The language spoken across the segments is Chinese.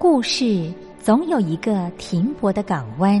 故事总有一个停泊的港湾。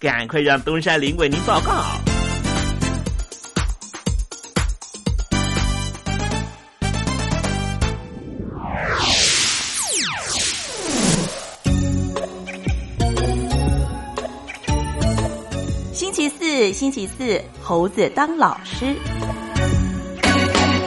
赶快让东山林为您报告。星期四，星期四，猴子当老师。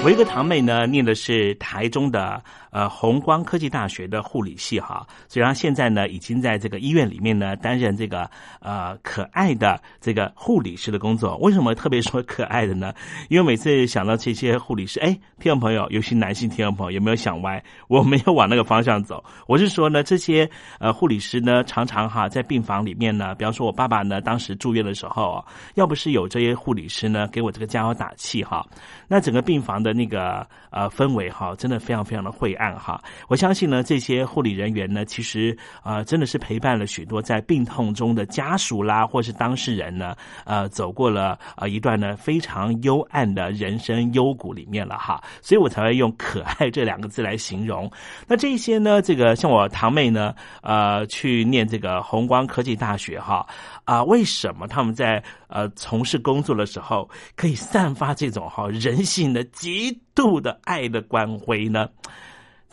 我一个堂妹呢，念的是台中的呃红光科技大学的护理系哈，所以她现在呢已经在这个医院里面呢担任这个呃可爱的这个护理师的工作。为什么特别说可爱的呢？因为每次想到这些护理师，哎，听众朋友，尤其男性听众朋友有没有想歪？我没有往那个方向走，我是说呢，这些呃护理师呢，常常哈在病房里面呢，比方说我爸爸呢当时住院的时候，要不是有这些护理师呢给我这个加油打气哈，那整个病房的。那个呃氛围哈，真的非常非常的晦暗哈。我相信呢，这些护理人员呢，其实啊，真的是陪伴了许多在病痛中的家属啦，或是当事人呢，呃，走过了呃一段呢非常幽暗的人生幽谷里面了哈。所以我才会用可爱这两个字来形容。那这些呢，这个像我堂妹呢，呃，去念这个红光科技大学哈。啊，为什么他们在呃从事工作的时候可以散发这种哈人性的极度的爱的光辉呢？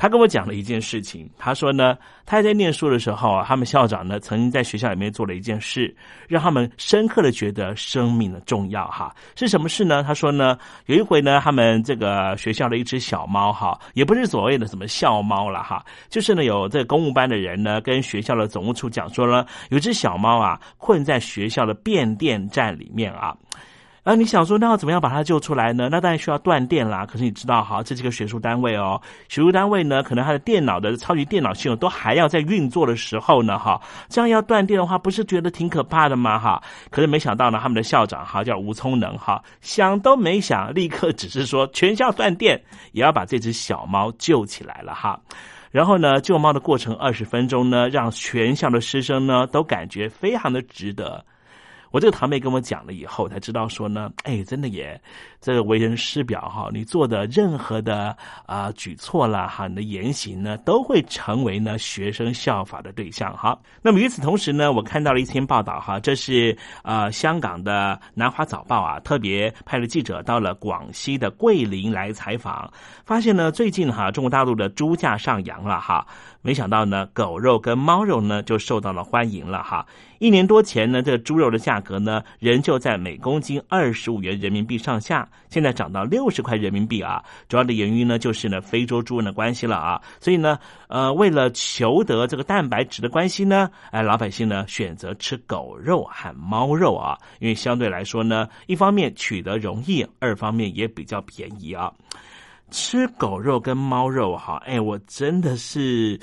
他跟我讲了一件事情，他说呢，他在念书的时候啊，他们校长呢曾经在学校里面做了一件事，让他们深刻的觉得生命的重要哈。是什么事呢？他说呢，有一回呢，他们这个学校的一只小猫哈，也不是所谓的什么校猫了哈，就是呢有这个公务班的人呢跟学校的总务处讲说呢，有只小猫啊困在学校的变电站里面啊。啊，你想说那要怎么样把它救出来呢？那当然需要断电啦。可是你知道，哈，这是个学术单位哦，学术单位呢，可能它的电脑的超级电脑系统都还要在运作的时候呢，哈，这样要断电的话，不是觉得挺可怕的吗？哈，可是没想到呢，他们的校长哈叫吴聪能哈，想都没想，立刻只是说全校断电，也要把这只小猫救起来了哈。然后呢，救猫的过程二十分钟呢，让全校的师生呢都感觉非常的值得。我这个堂妹跟我讲了以后，才知道说呢，哎，真的也，这个为人师表哈，你做的任何的啊举措啦哈，你的言行呢，都会成为呢学生效法的对象哈。那么与此同时呢，我看到了一篇报道哈，这是啊香港的南华早报啊，特别派了记者到了广西的桂林来采访，发现呢，最近哈中国大陆的猪价上扬了哈。没想到呢，狗肉跟猫肉呢就受到了欢迎了哈。一年多前呢，这个猪肉的价格呢仍旧在每公斤二十五元人民币上下，现在涨到六十块人民币啊。主要的原因呢就是呢非洲猪瘟的关系了啊。所以呢，呃，为了求得这个蛋白质的关系呢，哎，老百姓呢选择吃狗肉和猫肉啊，因为相对来说呢，一方面取得容易，二方面也比较便宜啊。吃狗肉跟猫肉哈，哎，我真的是，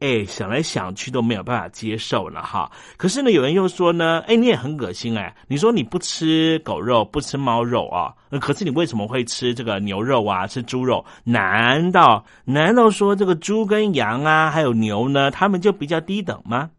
哎，想来想去都没有办法接受了哈。可是呢，有人又说呢，哎，你也很恶心哎。你说你不吃狗肉，不吃猫肉啊？可是你为什么会吃这个牛肉啊？吃猪肉？难道难道说这个猪跟羊啊，还有牛呢，他们就比较低等吗？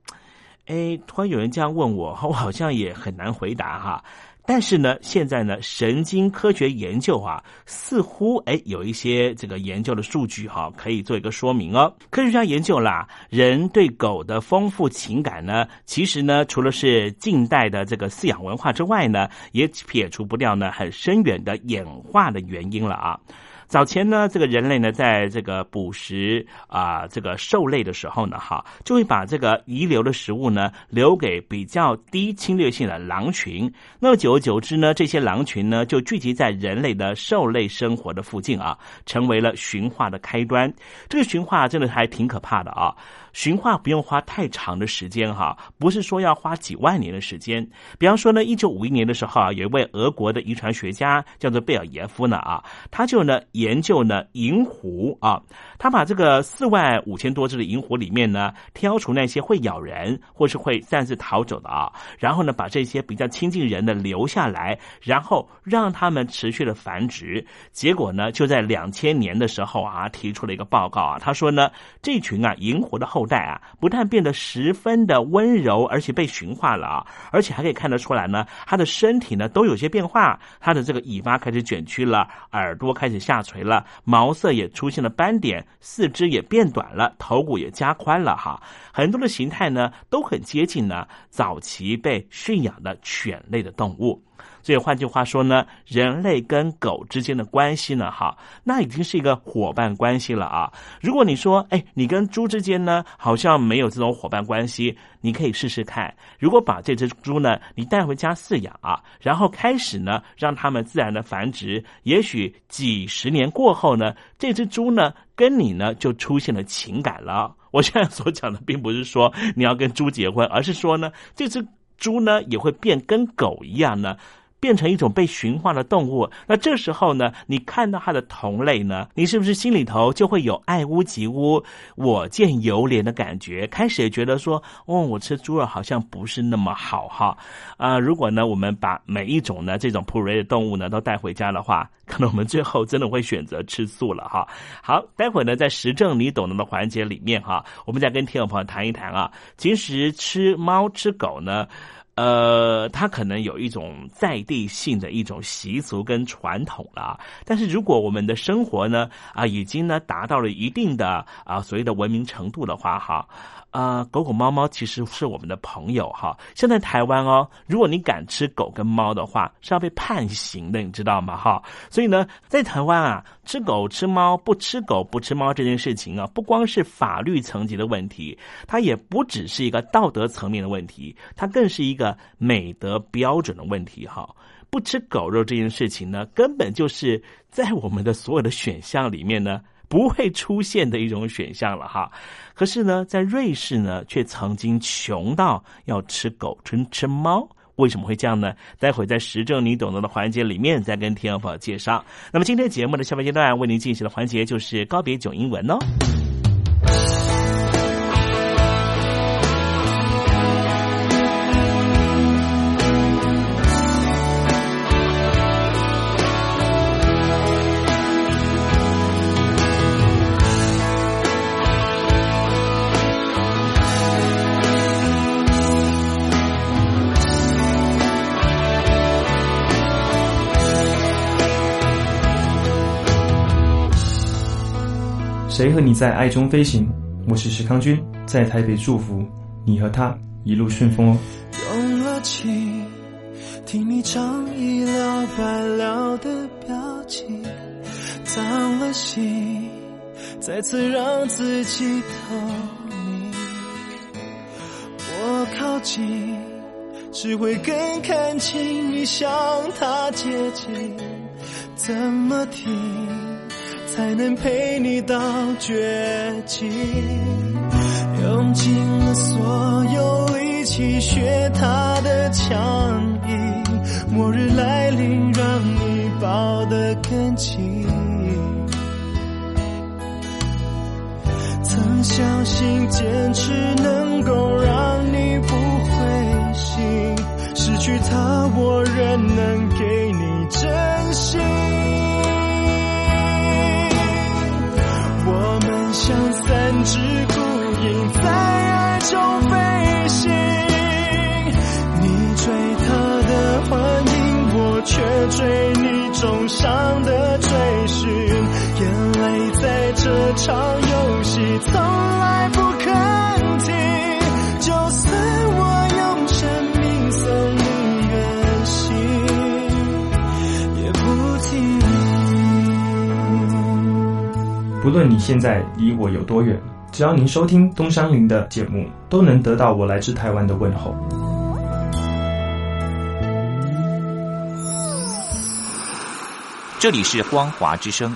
哎，突然有人这样问我，我好像也很难回答哈。但是呢，现在呢，神经科学研究啊，似乎哎有一些这个研究的数据哈，可以做一个说明哦。科学家研究啦，人对狗的丰富情感呢，其实呢，除了是近代的这个饲养文化之外呢，也撇除不掉呢很深远的演化的原因了啊。早前呢，这个人类呢，在这个捕食啊这个兽类的时候呢，哈，就会把这个遗留的食物呢留给比较低侵略性的狼群。那么久而久之呢，这些狼群呢就聚集在人类的兽类生活的附近啊，成为了驯化的开端。这个驯化真的还挺可怕的啊。驯化不用花太长的时间哈，不是说要花几万年的时间。比方说呢，一九五一年的时候啊，有一位俄国的遗传学家叫做贝尔耶夫呢啊，他就呢研究呢银狐啊，他把这个四万五千多只的银狐里面呢，挑出那些会咬人或是会擅自逃走的啊，然后呢把这些比较亲近人的留下来，然后让他们持续的繁殖。结果呢，就在两千年的时候啊，提出了一个报告啊，他说呢，这群啊银狐的后代啊，不但变得十分的温柔，而且被驯化了啊，而且还可以看得出来呢，它的身体呢都有些变化，它的这个尾巴开始卷曲了，耳朵开始下垂了，毛色也出现了斑点，四肢也变短了，头骨也加宽了哈，很多的形态呢都很接近呢早期被驯养的犬类的动物。所以换句话说呢，人类跟狗之间的关系呢，哈，那已经是一个伙伴关系了啊。如果你说，哎，你跟猪之间呢，好像没有这种伙伴关系，你可以试试看。如果把这只猪呢，你带回家饲养啊，然后开始呢，让它们自然的繁殖，也许几十年过后呢，这只猪呢，跟你呢就出现了情感了。我现在所讲的，并不是说你要跟猪结婚，而是说呢，这只猪呢也会变跟狗一样呢。变成一种被驯化的动物，那这时候呢，你看到它的同类呢，你是不是心里头就会有爱屋及乌、我见犹怜的感觉？开始也觉得说，哦，我吃猪肉好像不是那么好哈。啊，如果呢，我们把每一种呢这种普瑞的动物呢都带回家的话，可能我们最后真的会选择吃素了哈。好，待会呢在实证你懂得的环节里面哈，我们再跟听众朋友谈一谈啊。其实吃猫吃狗呢。呃，他可能有一种在地性的一种习俗跟传统了，但是如果我们的生活呢啊已经呢达到了一定的啊所谓的文明程度的话，哈。啊，狗狗猫猫其实是我们的朋友哈。现在台湾哦，如果你敢吃狗跟猫的话，是要被判刑的，你知道吗？哈，所以呢，在台湾啊，吃狗吃猫不吃狗不吃猫这件事情啊，不光是法律层级的问题，它也不只是一个道德层面的问题，它更是一个美德标准的问题哈。不吃狗肉这件事情呢，根本就是在我们的所有的选项里面呢。不会出现的一种选项了哈，可是呢，在瑞士呢，却曾经穷到要吃狗、吃吃猫，为什么会这样呢？待会在实证你懂得的环节里面再跟听众朋友介绍。那么今天节目的下半阶段为您进行的环节就是告别囧英文哦。谁和你在爱中飞行？我是石康君，在台北祝福你和他一路顺风哦。用了情，听你唱一了百了的表情，脏了心，再次让自己透明。我靠近，只会更看清你向他接近，怎么停？才能陪你到绝境，用尽了所有力气学他的强硬，末日来临让你抱得更紧。曾相信坚持能够让你不灰心，失去他我仍能给只孤影在爱中飞行，你追他的幻影，我却追你重伤的追寻，眼泪在这场游戏从来不肯停，就算我用生命送你远行，也不停。不论你现在离我有多远，只要您收听东山林的节目，都能得到我来自台湾的问候。这里是光华之声。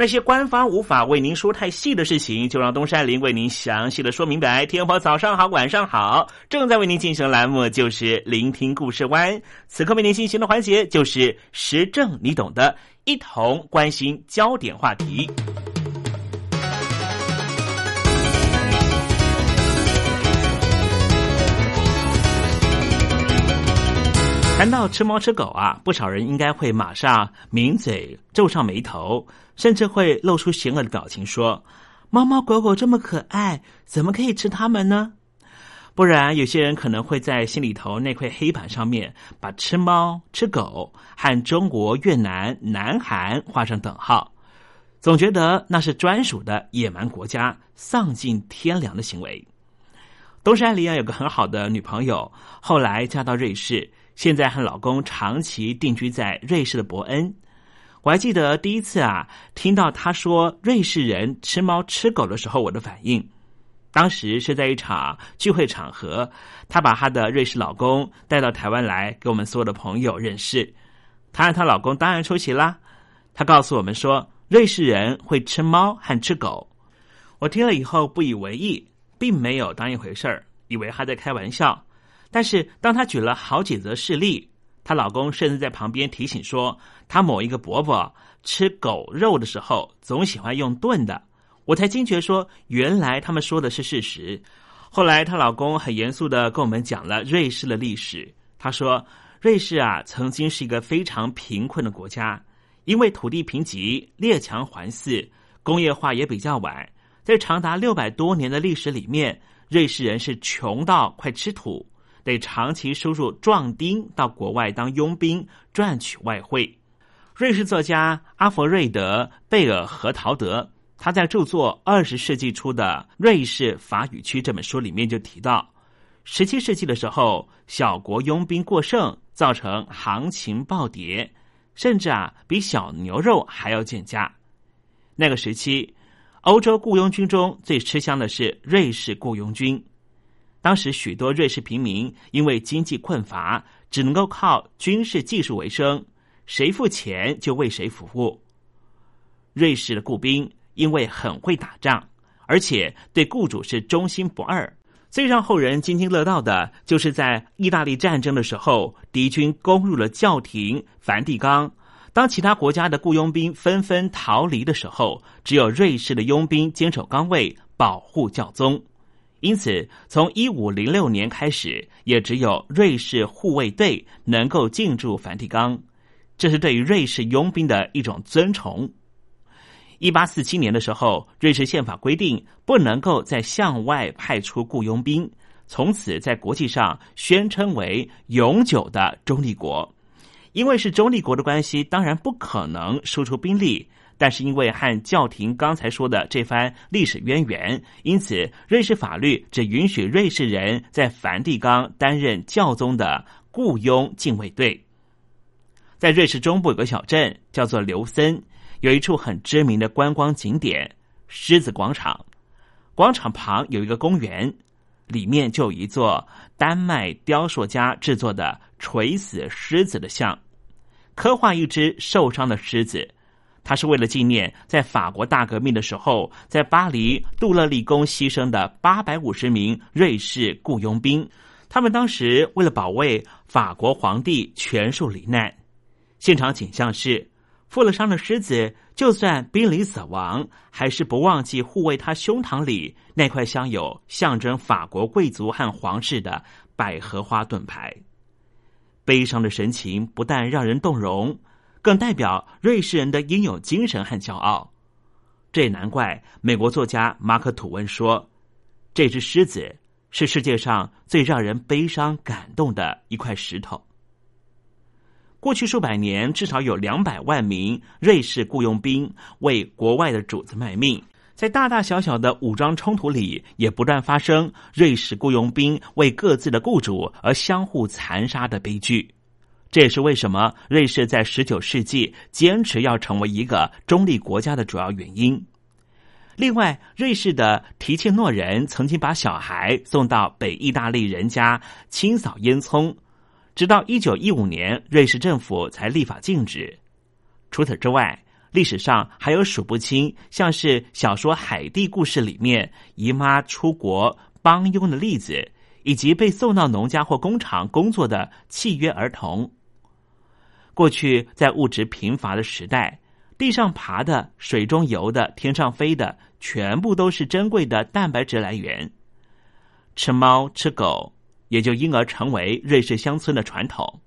那些官方无法为您说太细的事情，就让东山林为您详细的说明白。天婆早上好，晚上好，正在为您进行的栏目就是聆听故事湾。此刻为您进行的环节就是时政，你懂的，一同关心焦点话题。谈到吃猫吃狗啊，不少人应该会马上抿嘴、皱上眉头。甚至会露出邪恶的表情，说：“猫猫狗狗这么可爱，怎么可以吃它们呢？”不然，有些人可能会在心里头那块黑板上面把吃猫吃狗和中国、越南、南韩画上等号，总觉得那是专属的野蛮国家、丧尽天良的行为。东山里啊有个很好的女朋友，后来嫁到瑞士，现在和老公长期定居在瑞士的伯恩。我还记得第一次啊，听到他说瑞士人吃猫吃狗的时候，我的反应，当时是在一场聚会场合，她把她的瑞士老公带到台湾来给我们所有的朋友认识。她和她老公当然出席啦。她告诉我们说，瑞士人会吃猫和吃狗。我听了以后不以为意，并没有当一回事儿，以为他在开玩笑。但是当他举了好几则事例。她老公甚至在旁边提醒说，她某一个伯伯吃狗肉的时候总喜欢用炖的。我才惊觉说，原来他们说的是事实。后来她老公很严肃的跟我们讲了瑞士的历史。他说，瑞士啊曾经是一个非常贫困的国家，因为土地贫瘠、列强环伺、工业化也比较晚，在长达六百多年的历史里面，瑞士人是穷到快吃土。得长期输入壮丁到国外当佣兵赚取外汇。瑞士作家阿弗瑞德·贝尔和陶德，他在著作《二十世纪初的瑞士法语区》这本书里面就提到，十七世纪的时候，小国佣兵过剩，造成行情暴跌，甚至啊比小牛肉还要贱价。那个时期，欧洲雇佣军中最吃香的是瑞士雇佣军。当时许多瑞士平民因为经济困乏，只能够靠军事技术为生，谁付钱就为谁服务。瑞士的雇兵因为很会打仗，而且对雇主是忠心不二。最让后人津津乐道的，就是在意大利战争的时候，敌军攻入了教廷梵蒂冈，当其他国家的雇佣兵纷纷逃离的时候，只有瑞士的佣兵坚守岗位，保护教宗。因此，从一五零六年开始，也只有瑞士护卫队能够进驻梵蒂冈，这是对于瑞士佣兵的一种尊崇。一八四七年的时候，瑞士宪法规定不能够再向外派出雇佣兵，从此在国际上宣称为永久的中立国。因为是中立国的关系，当然不可能输出兵力。但是因为和教廷刚才说的这番历史渊源，因此瑞士法律只允许瑞士人在梵蒂冈担任教宗的雇佣禁卫队。在瑞士中部有个小镇叫做刘森，有一处很知名的观光景点——狮子广场。广场旁有一个公园，里面就有一座丹麦雕塑家制作的垂死狮子的像，刻画一只受伤的狮子。他是为了纪念在法国大革命的时候，在巴黎杜勒利宫牺牲的八百五十名瑞士雇佣兵。他们当时为了保卫法国皇帝，全数罹难。现场景象是，负了伤的狮子，就算濒临死亡，还是不忘记护卫他胸膛里那块镶有象征法国贵族和皇室的百合花盾牌。悲伤的神情不但让人动容。更代表瑞士人的英勇精神和骄傲，这也难怪美国作家马克·吐温说：“这只狮子是世界上最让人悲伤感动的一块石头。”过去数百年，至少有两百万名瑞士雇佣兵为国外的主子卖命，在大大小小的武装冲突里，也不断发生瑞士雇佣兵为各自的雇主而相互残杀的悲剧。这也是为什么瑞士在十九世纪坚持要成为一个中立国家的主要原因。另外，瑞士的提契诺人曾经把小孩送到北意大利人家清扫烟囱，直到一九一五年，瑞士政府才立法禁止。除此之外，历史上还有数不清像是小说《海蒂故事》里面姨妈出国帮佣的例子，以及被送到农家或工厂工作的契约儿童。过去在物质贫乏的时代，地上爬的、水中游的、天上飞的，全部都是珍贵的蛋白质来源。吃猫吃狗，也就因而成为瑞士乡村的传统。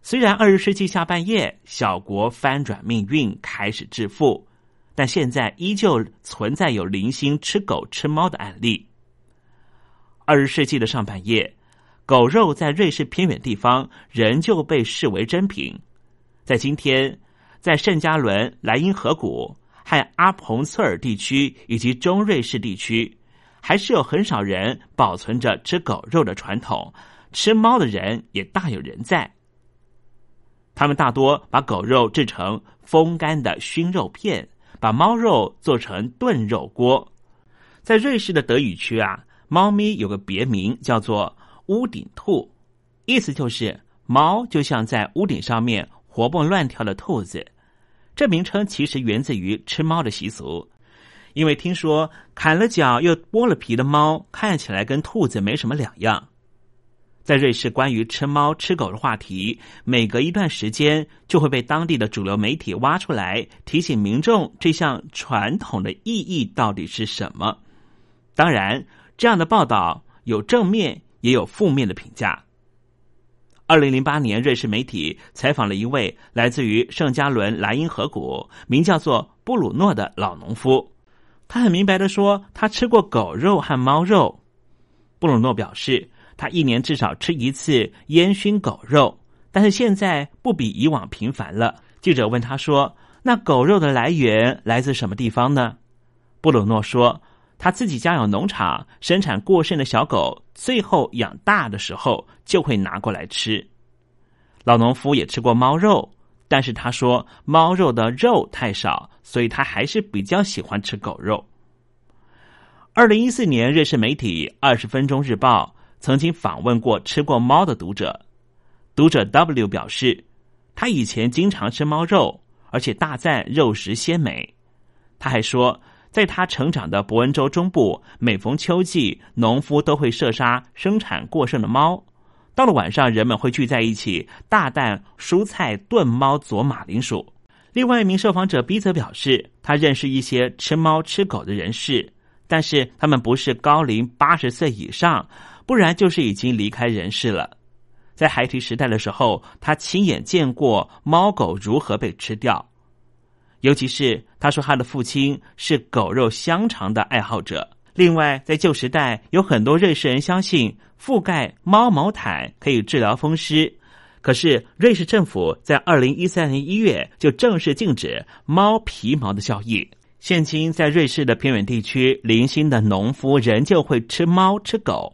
虽然二十世纪下半叶小国翻转命运，开始致富，但现在依旧存在有零星吃狗吃猫的案例。二十世纪的上半叶。狗肉在瑞士偏远地方仍旧被视为珍品，在今天，在圣加伦莱茵河谷和阿彭策尔地区以及中瑞士地区，还是有很少人保存着吃狗肉的传统，吃猫的人也大有人在。他们大多把狗肉制成风干的熏肉片，把猫肉做成炖肉锅。在瑞士的德语区啊，猫咪有个别名叫做。屋顶兔，意思就是猫就像在屋顶上面活蹦乱跳的兔子。这名称其实源自于吃猫的习俗，因为听说砍了脚又剥了皮的猫看起来跟兔子没什么两样。在瑞士，关于吃猫吃狗的话题，每隔一段时间就会被当地的主流媒体挖出来，提醒民众这项传统的意义到底是什么。当然，这样的报道有正面。也有负面的评价。二零零八年，瑞士媒体采访了一位来自于圣加伦莱茵河谷、名叫做布鲁诺的老农夫。他很明白的说，他吃过狗肉和猫肉。布鲁诺表示，他一年至少吃一次烟熏狗肉，但是现在不比以往频繁了。记者问他说：“那狗肉的来源来自什么地方呢？”布鲁诺说。他自己家有农场，生产过剩的小狗，最后养大的时候就会拿过来吃。老农夫也吃过猫肉，但是他说猫肉的肉太少，所以他还是比较喜欢吃狗肉。二零一四年，瑞士媒体《二十分钟日报》曾经访问过吃过猫的读者，读者 W 表示，他以前经常吃猫肉，而且大赞肉食鲜美。他还说。在他成长的伯恩州中部，每逢秋季，农夫都会射杀生产过剩的猫。到了晚上，人们会聚在一起，大啖蔬菜炖猫佐马铃薯。另外一名受访者 B 则表示，他认识一些吃猫吃狗的人士，但是他们不是高龄八十岁以上，不然就是已经离开人世了。在孩提时代的时候，他亲眼见过猫狗如何被吃掉。尤其是他说，他的父亲是狗肉香肠的爱好者。另外，在旧时代，有很多瑞士人相信覆盖猫毛毯可以治疗风湿，可是瑞士政府在二零一三年一月就正式禁止猫皮毛的交易。现今在瑞士的偏远地区，零星的农夫仍旧会吃猫吃狗。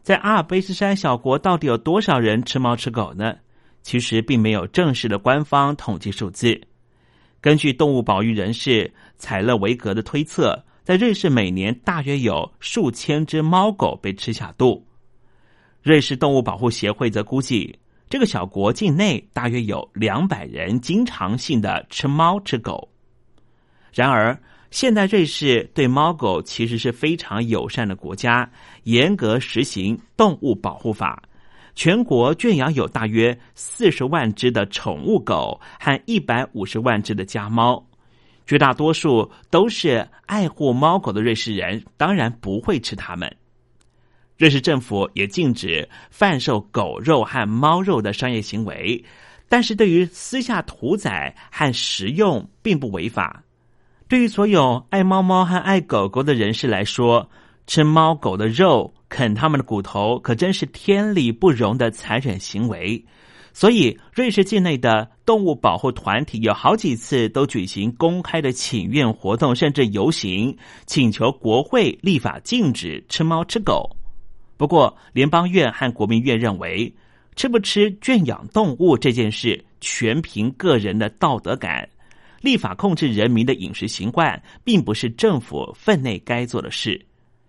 在阿尔卑斯山小国，到底有多少人吃猫吃狗呢？其实并没有正式的官方统计数字。根据动物保育人士采勒维格的推测，在瑞士每年大约有数千只猫狗被吃下肚。瑞士动物保护协会则估计，这个小国境内大约有两百人经常性的吃猫吃狗。然而，现代瑞士对猫狗其实是非常友善的国家，严格实行动物保护法。全国圈养有大约四十万只的宠物狗和一百五十万只的家猫，绝大多数都是爱护猫狗的瑞士人，当然不会吃它们。瑞士政府也禁止贩售狗肉和猫肉的商业行为，但是对于私下屠宰和食用并不违法。对于所有爱猫猫和爱狗狗的人士来说，吃猫狗的肉、啃他们的骨头，可真是天理不容的残忍行为。所以，瑞士境内的动物保护团体有好几次都举行公开的请愿活动，甚至游行，请求国会立法禁止吃猫吃狗。不过，联邦院和国民院认为，吃不吃圈养动物这件事，全凭个人的道德感。立法控制人民的饮食习惯，并不是政府分内该做的事。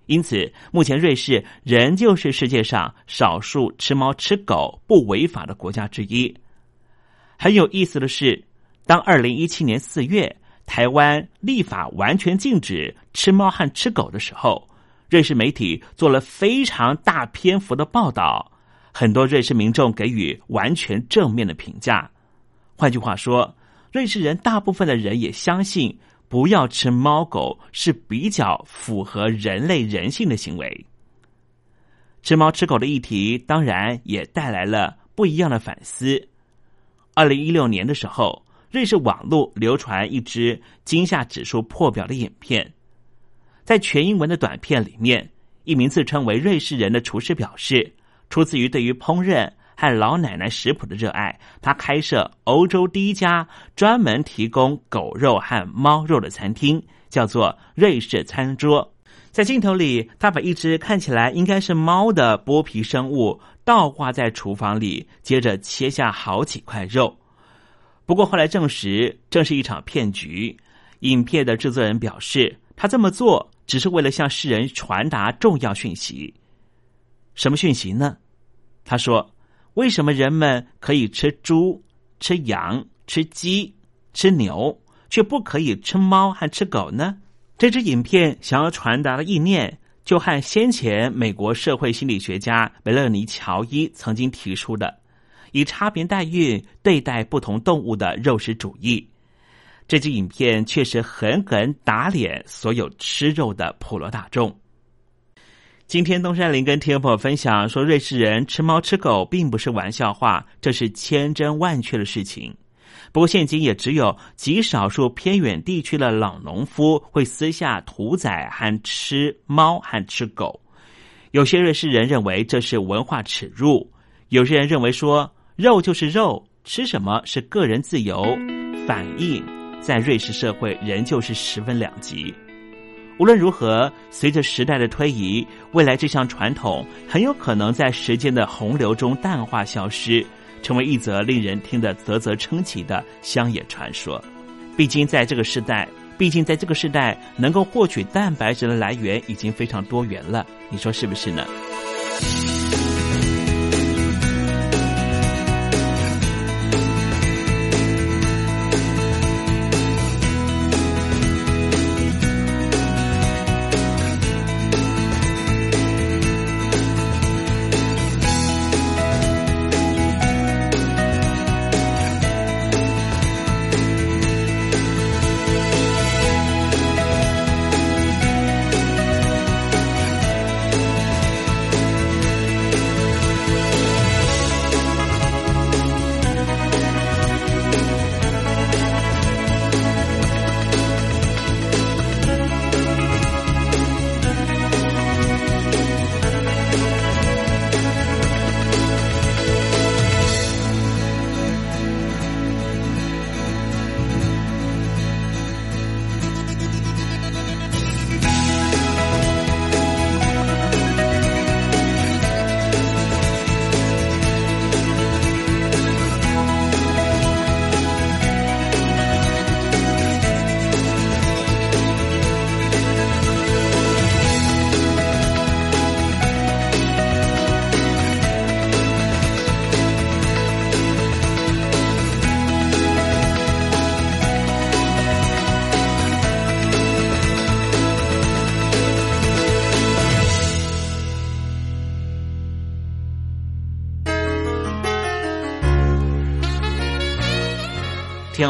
因此，目前瑞士仍旧是世界上少数吃猫吃狗不违法的国家之一。很有意思的是，当二零一七年四月台湾立法完全禁止吃猫和吃狗的时候，瑞士媒体做了非常大篇幅的报道，很多瑞士民众给予完全正面的评价。换句话说。瑞士人大部分的人也相信，不要吃猫狗是比较符合人类人性的行为。吃猫吃狗的议题当然也带来了不一样的反思。二零一六年的时候，瑞士网络流传一支惊吓指数破表的影片，在全英文的短片里面，一名自称为瑞士人的厨师表示，出自于对于烹饪。和老奶奶食谱的热爱，他开设欧洲第一家专门提供狗肉和猫肉的餐厅，叫做瑞士餐桌。在镜头里，他把一只看起来应该是猫的剥皮生物倒挂在厨房里，接着切下好几块肉。不过后来证实，这是一场骗局。影片的制作人表示，他这么做只是为了向世人传达重要讯息。什么讯息呢？他说。为什么人们可以吃猪、吃羊、吃鸡、吃牛，却不可以吃猫和吃狗呢？这支影片想要传达的意念，就和先前美国社会心理学家梅勒尼·乔伊曾经提出的以差别待遇对待不同动物的肉食主义。这支影片确实狠狠打脸所有吃肉的普罗大众。今天东山林跟听众朋友分享说，瑞士人吃猫吃狗并不是玩笑话，这是千真万确的事情。不过，现今也只有极少数偏远地区的老农夫会私下屠宰和吃猫和吃狗。有些瑞士人认为这是文化耻辱，有些人认为说肉就是肉，吃什么是个人自由。反应在瑞士社会仍旧是十分两极。无论如何，随着时代的推移，未来这项传统很有可能在时间的洪流中淡化消失，成为一则令人听得啧啧称奇的乡野传说。毕竟，在这个时代，毕竟在这个时代，能够获取蛋白质的来源已经非常多元了。你说是不是呢？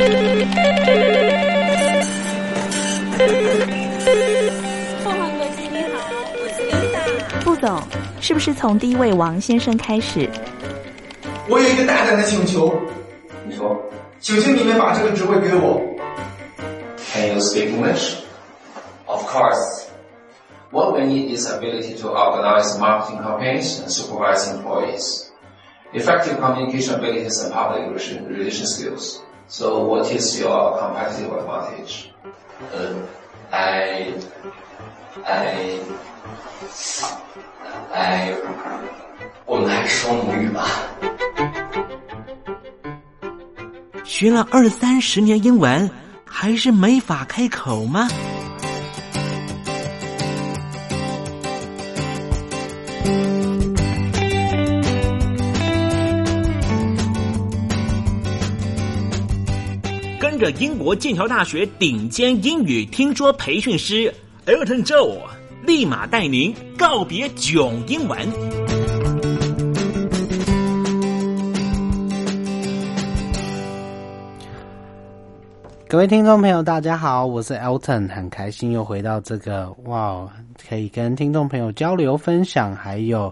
副总，是不是从第一位王先生开始？我有一个大胆的请求，你说，请请你们把这个职位给我。 Can you speak English? Of course. What we need is ability to organize marketing campaigns and supervise employees. Effective communication abilities and public relation, relation skills. So what is your competitive advantage? 呃 I, I, I, 我们还是说母语吧。学了二三十年英文，还是没法开口吗？着英国剑桥大学顶尖英语听说培训师 Elton Joe，立马带您告别囧英文。各位听众朋友，大家好，我是 Elton，很开心又回到这个哇，可以跟听众朋友交流分享，还有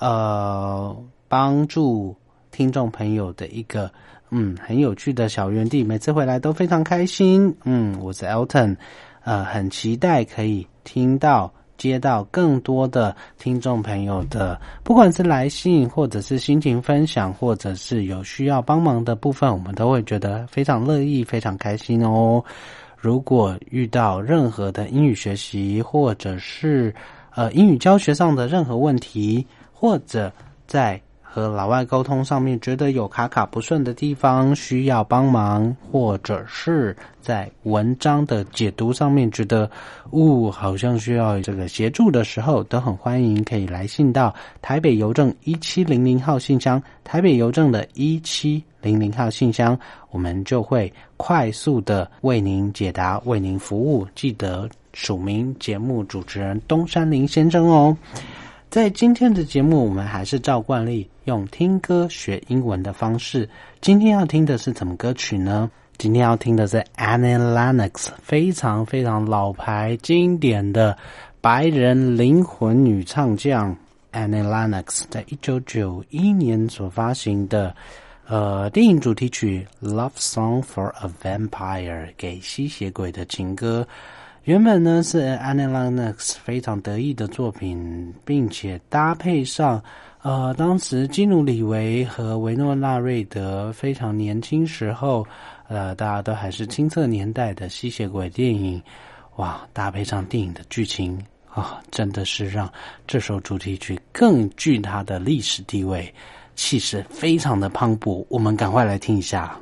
呃帮助听众朋友的一个嗯很有趣的小园地，每次回来都非常开心。嗯，我是 Elton，呃，很期待可以听到。接到更多的听众朋友的，不管是来信，或者是心情分享，或者是有需要帮忙的部分，我们都会觉得非常乐意、非常开心哦。如果遇到任何的英语学习，或者是呃英语教学上的任何问题，或者在和老外沟通上面觉得有卡卡不顺的地方，需要帮忙，或者是在文章的解读上面觉得，呜，好像需要这个协助的时候，都很欢迎可以来信到台北邮政一七零零号信箱，台北邮政的一七零零号信箱，我们就会快速的为您解答，为您服务。记得署名节目主持人东山林先生哦。在今天的节目，我们还是照惯例用听歌学英文的方式。今天要听的是什么歌曲呢？今天要听的是 Annie Lennox，非常非常老牌经典的白人灵魂女唱将 Annie Lennox，在一九九一年所发行的呃电影主题曲《Love Song for a Vampire》给吸血鬼的情歌。原本呢是 Annie Lennox 非常得意的作品，并且搭配上呃当时基努里维和维诺纳瑞德非常年轻时候，呃大家都还是青涩年代的吸血鬼电影，哇搭配上电影的剧情啊，真的是让这首主题曲更具它的历史地位，气势非常的磅礴。我们赶快来听一下。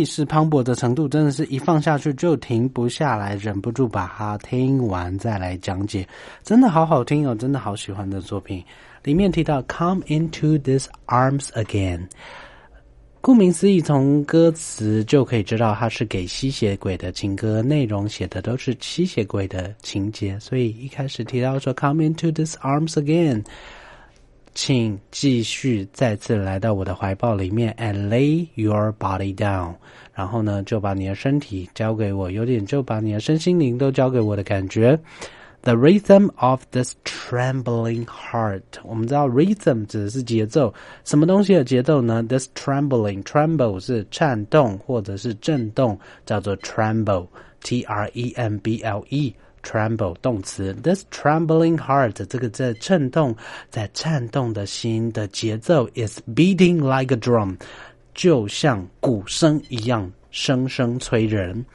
气势磅礴的程度，真的是一放下去就停不下来，忍不住把它听完再来讲解，真的好好听哦，真的好喜欢的作品。里面提到 “Come into these arms again”，顾名思义，从歌词就可以知道它是给吸血鬼的情歌，内容写的都是吸血鬼的情节，所以一开始提到说 “Come into these arms again”。请继续再次来到我的怀抱里面，and lay your body down。然后呢，就把你的身体交给我，有点就把你的身心灵都交给我的感觉。The rhythm of this trembling heart。我们知道 rhythm 指的是节奏，什么东西的节奏呢？This trembling，tremble 是颤动或者是震动，叫做 tremble，T R E M B L E。Tremble 动词，this trembling heart 这个在震动，在颤动的心的节奏 is beating like a drum，就像鼓声一样，声声催人。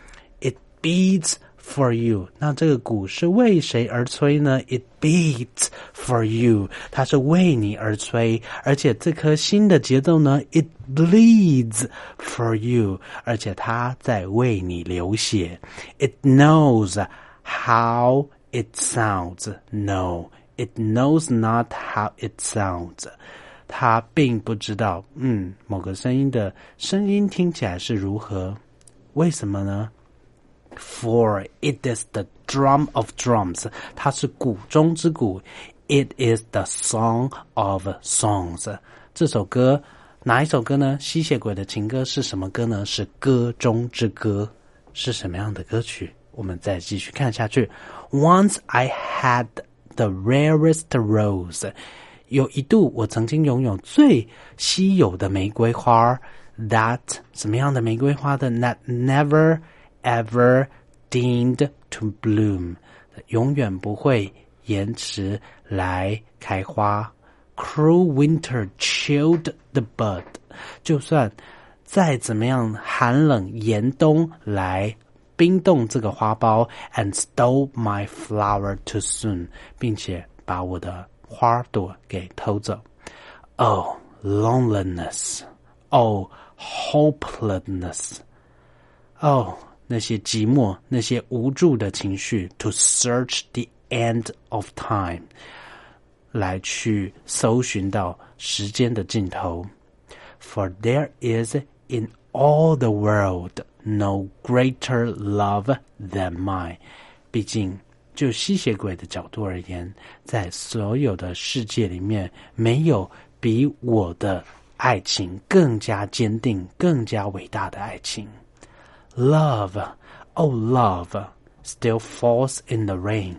It beats for you，那这个鼓是为谁而吹呢？It beats for you，它是为你而吹，而且这颗心的节奏呢？It bleeds for you，而且它在为你流血。It knows。 how it sounds. No, it knows not how it sounds. 它并不知道，嗯，某个声音的声音听起来是如何。为什么呢？For it is the drum of drums，它是鼓中之鼓。It is the song of songs。这首歌哪一首歌呢？吸血鬼的情歌是什么歌呢？是歌中之歌。是什么样的歌曲？ 我们再继续看下去。Once I had the rarest rose，有一度我曾经拥有最稀有的玫瑰花。That 什么样的玫瑰花的？That never ever deigned to bloom，永远不会延迟来开花。Cruel winter chilled the bud，就算再怎么样寒冷严冬来。冰冻这个花苞，and stole my flower too soon，并且把我的花朵给偷走。Oh loneliness, oh hopelessness, oh 那些寂寞、那些无助的情绪。To search the end of time，来去搜寻到时间的尽头。For there is in all the world no greater love than mine。毕竟，就吸血鬼的角度而言，在所有的世界里面，没有比我的爱情更加坚定、更加伟大的爱情。Love, oh love, still falls in the rain。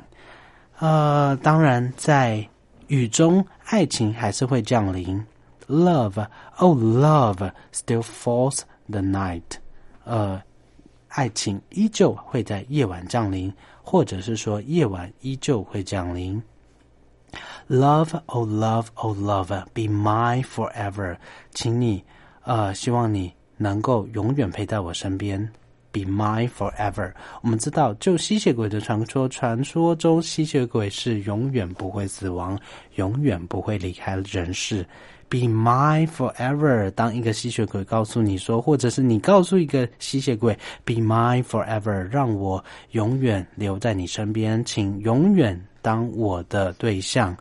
呃，当然，在雨中，爱情还是会降临。Love, oh love, still falls the night。 呃，爱情依旧会在夜晚降临，或者是说夜晚依旧会降临。Love, oh love, oh love, be mine forever。请你，呃，希望你能够永远陪在我身边。Be mine forever。我们知道，就吸血鬼的传说，传说中吸血鬼是永远不会死亡，永远不会离开人世。Be mine forever。当一个吸血鬼告诉你说，或者是你告诉一个吸血鬼，Be mine forever，让我永远留在你身边，请永远当我的对象。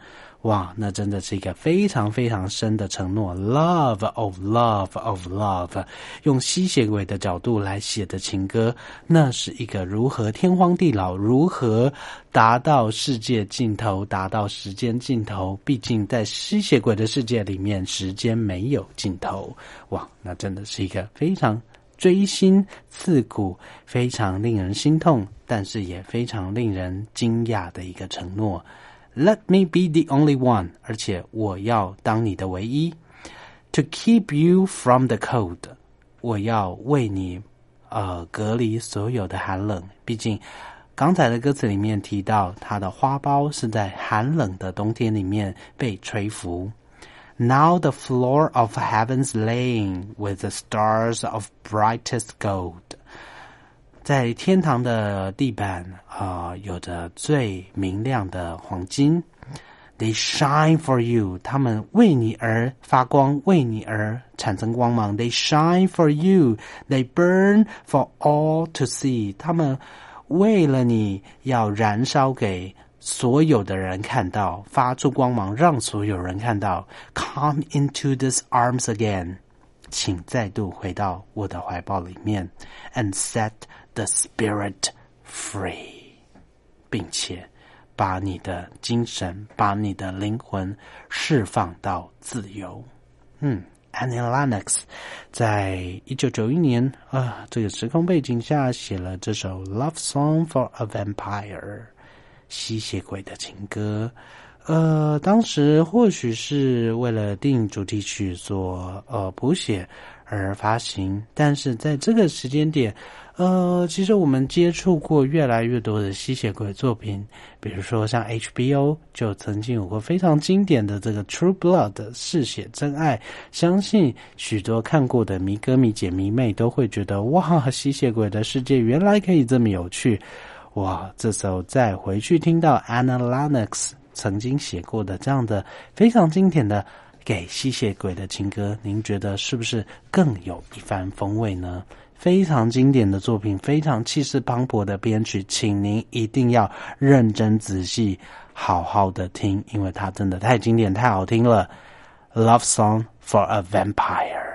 哇，那真的是一个非常非常深的承诺。Love of love of love，用吸血鬼的角度来写的情歌，那是一个如何天荒地老，如何达到世界尽头，达到时间尽头。毕竟在吸血鬼的世界里面，时间没有尽头。哇，那真的是一个非常锥心刺骨、非常令人心痛，但是也非常令人惊讶的一个承诺。Let me be the only one，而且我要当你的唯一。To keep you from the cold，我要为你呃隔离所有的寒冷。毕竟刚才的歌词里面提到，它的花苞是在寒冷的冬天里面被吹拂。Now the floor of heaven's laying with the stars of brightest gold。 在天堂的地板啊，有着最明亮的黄金。 They shine for you，他们为你而发光，为你而产生光芒。They shine for you，they burn for all to see，他们为了你要燃烧给所有的人看到，发出光芒，让所有人看到。Come into these arms again，请再度回到我的怀抱里面，and set The spirit free，并且。把你的精神，把你的灵魂释放到自由。嗯，Annie Lennox 在一九九一年啊，这个时空背景下写了这首《Love Song for a Vampire》吸血鬼的情歌。呃，当时或许是为了电影主题曲做呃谱写而发行，但是在这个时间点。呃，其实我们接触过越来越多的吸血鬼作品，比如说像 HBO 就曾经有过非常经典的这个《True Blood》嗜血真爱，相信许多看过的迷哥迷姐迷妹都会觉得哇，吸血鬼的世界原来可以这么有趣！哇，这时候再回去听到 Anna Lennox 曾经写过的这样的非常经典的给吸血鬼的情歌，您觉得是不是更有一番风味呢？非常经典的作品，非常气势磅礴的编曲，请您一定要认真仔细，好好的听，因为它真的太经典、太好听了。Love Song for a Vampire。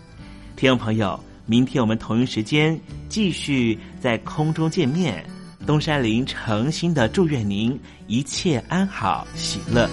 听众朋友，明天我们同一时间继续在空中见面。东山林诚心的祝愿您一切安好，喜乐。